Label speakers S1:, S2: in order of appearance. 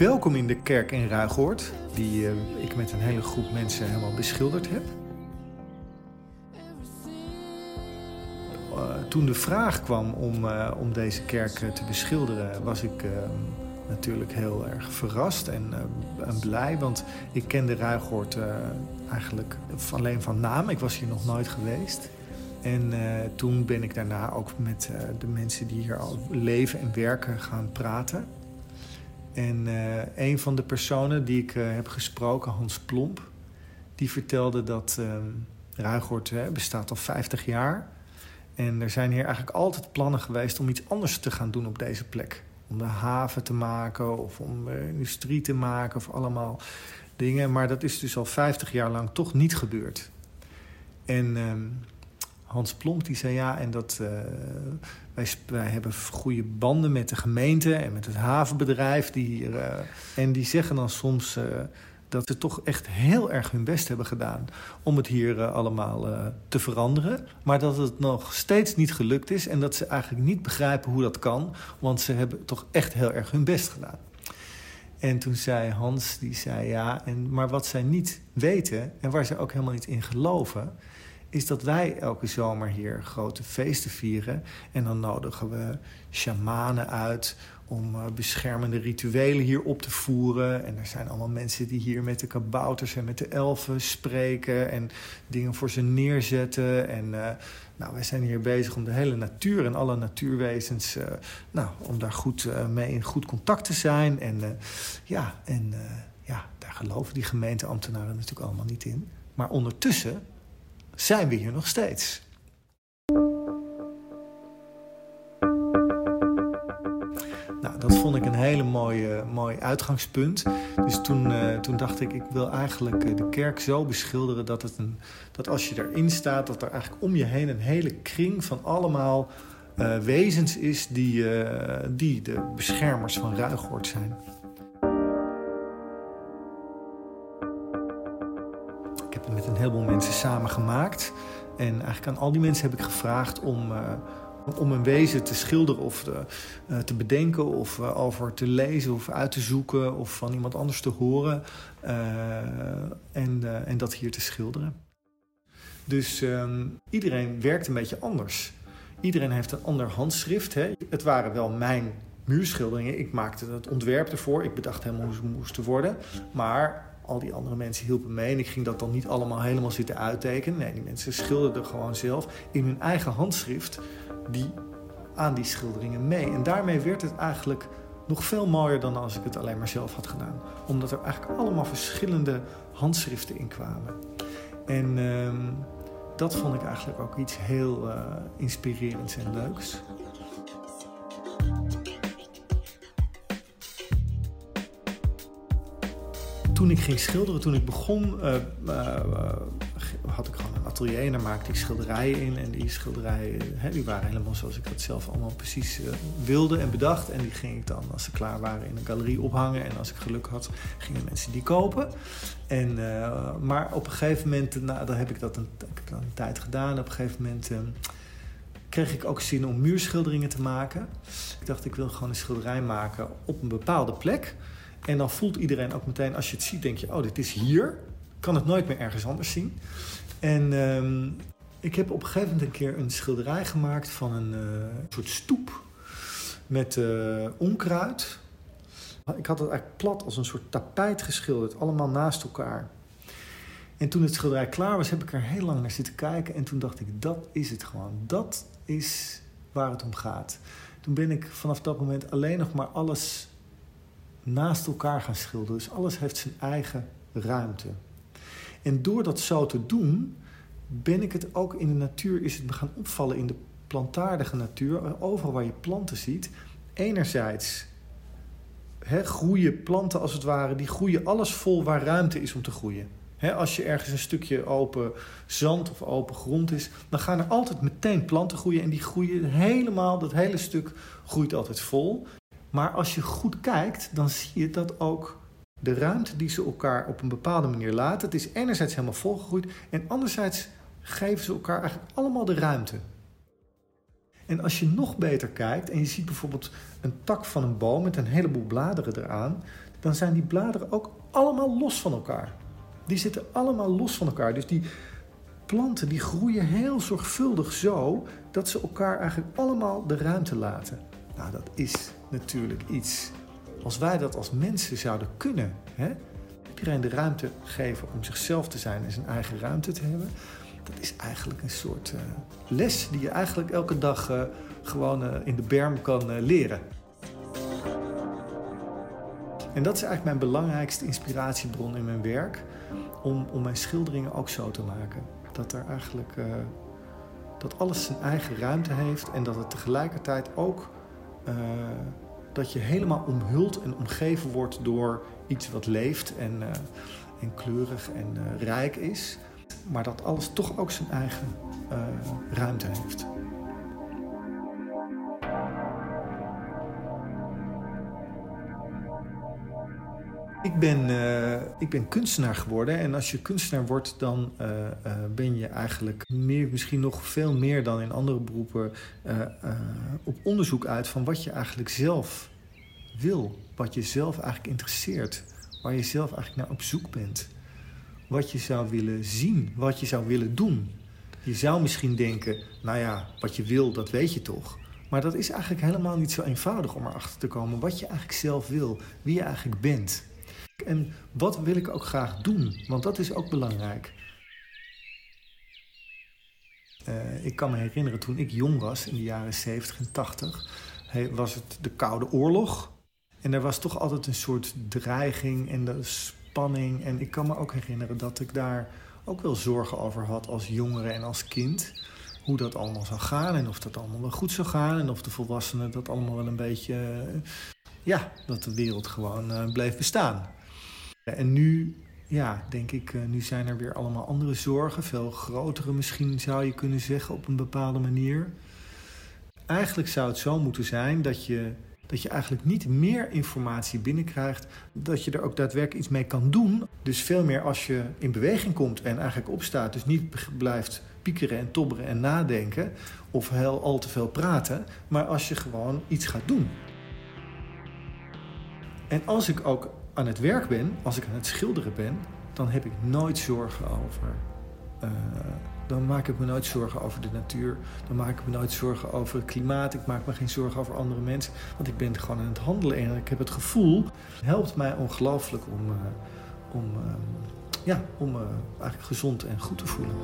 S1: Welkom in de kerk in Ruigoord, die uh, ik met een hele groep mensen helemaal beschilderd heb. Uh, toen de vraag kwam om, uh, om deze kerk te beschilderen, was ik natuurlijk heel erg verrast en, en, blij. Want ik kende Ruigoord eigenlijk alleen van naam. Ik was hier nog nooit geweest. En toen ben ik daarna ook met de mensen die hier al leven en werken gaan praten. En uh, een van de personen die ik uh, heb gesproken, Hans Plomp, die vertelde dat uh, bestaat al 50 jaar. En er zijn hier eigenlijk altijd plannen geweest om iets anders te gaan doen op deze plek. Om de haven te maken of om industrie te maken of allemaal dingen. Maar dat is dus al 50 jaar lang toch niet gebeurd. En ehm, Hans Plomp die zei ja, en dat, uh, wij, wij hebben goede banden met de gemeente en met het havenbedrijf. Die hier, uh, en die zeggen dan soms uh, dat ze toch echt heel erg hun best hebben gedaan om het hier allemaal te veranderen. Maar dat het nog steeds niet gelukt is en dat ze eigenlijk niet begrijpen hoe dat kan. Want ze hebben toch echt heel erg hun best gedaan. En toen zei Hans, die zei ja, en, maar wat zij niet weten en waar ze ook helemaal niet in geloven is dat wij elke zomer hier grote feesten vieren. En dan nodigen we shamanen uit om uh, beschermende rituelen hier op te voeren. En er zijn allemaal mensen die hier met de kabouters en met de elfen spreken... en dingen voor ze neerzetten. En uh, nou, wij zijn hier bezig om de hele natuur en alle natuurwezens... Uh, nou, om daar goed mee in goed contact te zijn. En ja, en, ja, daar geloven die gemeenteambtenaren natuurlijk allemaal niet in. Maar ondertussen zijn we hier nog steeds. Nou, dat vond ik een hele mooie, mooi uitgangspunt. Dus toen, uh, toen dacht ik, ik wil eigenlijk eh, de kerk zo beschilderen dat, het een, dat als je erin staat, dat er eigenlijk om je heen een hele kring van allemaal uh, wezens is die, die de beschermers van Ruigoord zijn. Heleboel mensen samen gemaakt. En eigenlijk aan al die mensen heb ik gevraagd om, uh, om een wezen te schilderen of te, uh, te bedenken of over te lezen of uit te zoeken of van iemand anders te horen en, en dat hier te schilderen. Dus um, iedereen werkt een beetje anders. Iedereen heeft een ander handschrift. Hè. Het waren wel mijn muurschilderingen. Ik maakte het ontwerp ervoor. Ik bedacht helemaal hoe ze moesten worden. Maar al die andere mensen hielpen mee. En ik ging dat dan niet allemaal helemaal zitten uittekenen. Nee, die mensen schilderden gewoon zelf in hun eigen handschrift die, aan die schilderingen mee. En daarmee werd het eigenlijk nog veel mooier dan als ik het alleen maar zelf had gedaan. Omdat er eigenlijk allemaal verschillende handschriften in kwamen. En uh, dat vond ik eigenlijk ook iets heel uh, inspirerends en leuks. Toen ik ging schilderen, toen ik begon, uh, uh, had ik gewoon een atelier en daar maakte ik schilderijen in. En die schilderijen hè, die waren helemaal zoals ik dat zelf allemaal precies wilde en bedacht. En die ging ik dan, als ze klaar waren, in een galerie ophangen. En als ik geluk had, gingen mensen die kopen. En, maar op een gegeven moment, nou, dan heb ik dat een, ik heb dat een tijd gedaan. Op een gegeven moment kreeg ik ook zin om muurschilderingen te maken. Ik dacht, ik wil gewoon een schilderij maken op een bepaalde plek. En dan voelt iedereen ook meteen, als je het ziet, denk je: oh, dit is hier. Kan het nooit meer ergens anders zien. En um, ik heb op een gegeven moment een keer een schilderij gemaakt van een uh, soort stoep met uh, onkruid. Ik had het eigenlijk plat als een soort tapijt geschilderd, allemaal naast elkaar. En toen het schilderij klaar was, heb ik er heel lang naar zitten kijken. En toen dacht ik, dat is het gewoon. Dat is waar het om gaat. Toen ben ik vanaf dat moment alleen nog maar alles naast elkaar gaan schilderen. Dus alles heeft zijn eigen ruimte. En door dat zo te doen, ben ik het ook in de natuur, is het me gaan opvallen in de plantaardige natuur, overal waar je planten ziet. Enerzijds he, groeien planten als het ware, die groeien alles vol waar ruimte is om te groeien. als je ergens een stukje open zand of open grond is, dan gaan er altijd meteen planten groeien. En die groeien helemaal, dat hele stuk groeit altijd vol. Maar als je goed kijkt, dan zie je dat ook de ruimte die ze elkaar op een bepaalde manier laten. Het is enerzijds helemaal volgegroeid en anderzijds geven ze elkaar eigenlijk allemaal de ruimte. En als je nog beter kijkt en je ziet bijvoorbeeld een tak van een boom met een heleboel bladeren eraan, dan zijn die bladeren ook allemaal los van elkaar. Die zitten allemaal los van elkaar. Dus die planten die groeien heel zorgvuldig zo dat ze elkaar eigenlijk allemaal de ruimte laten. Nou, dat is natuurlijk iets. Als wij dat als mensen zouden kunnen, hè? iedereen de ruimte geven om zichzelf te zijn en zijn eigen ruimte te hebben, dat is eigenlijk een soort uh, les die je eigenlijk elke dag uh, gewoon uh, in de berm kan leren. En dat is eigenlijk mijn belangrijkste inspiratiebron in mijn werk, om, om mijn schilderingen ook zo te maken. Dat er eigenlijk dat alles zijn eigen ruimte heeft en dat het tegelijkertijd ook dat je helemaal omhuld en omgeven wordt door iets wat leeft en, en kleurig en rijk is maar dat alles toch ook zijn eigen ruimte heeft. Ik ben, uh, ik ben kunstenaar geworden en als je kunstenaar wordt, dan uh, ben je eigenlijk meer, misschien nog veel meer dan in andere beroepen op onderzoek uit van wat je eigenlijk zelf wil, wat je zelf eigenlijk interesseert, waar je zelf eigenlijk naar op zoek bent wat je zou willen zien, wat je zou willen doen. Je zou misschien denken, nou ja, wat je wil, dat weet je toch. Maar dat is eigenlijk helemaal niet zo eenvoudig om erachter te komen wat je eigenlijk zelf wil, wie je eigenlijk bent. En wat wil ik ook graag doen, want dat is ook belangrijk. Uh, ik kan me herinneren toen ik jong was, in de jaren 70 en 80, was het de Koude Oorlog. En er was toch altijd een soort dreiging en de spanning. En ik kan me ook herinneren dat ik daar ook wel zorgen over had als jongere en als kind. Hoe dat allemaal zou gaan en of dat allemaal wel goed zou gaan. En of de volwassenen dat allemaal wel een beetje... Eh, ja, dat de wereld gewoon uh, bleef bestaan. En nu, ja, denk ik, uh, nu zijn er weer allemaal andere zorgen. Veel grotere misschien zou je kunnen zeggen op een bepaalde manier. Eigenlijk zou het zo moeten zijn dat je dat je eigenlijk niet meer informatie binnenkrijgt, dat je er ook daadwerkelijk iets mee kan doen. Dus veel meer als je in beweging komt en eigenlijk opstaat, dus niet blijft piekeren en tobberen en nadenken of heel al te veel praten, maar als je gewoon iets gaat doen. En als ik ook aan het werk ben, als ik aan het schilderen ben, dan heb ik nooit zorgen over. Uh, dan maak ik me nooit zorgen over de natuur. Dan maak ik me nooit zorgen over het klimaat. Ik maak me geen zorgen over andere mensen. Want ik ben gewoon aan het handelen en ik heb het gevoel. Het helpt mij ongelooflijk om, uh, om, uh, ja, om eigenlijk gezond en goed te voelen.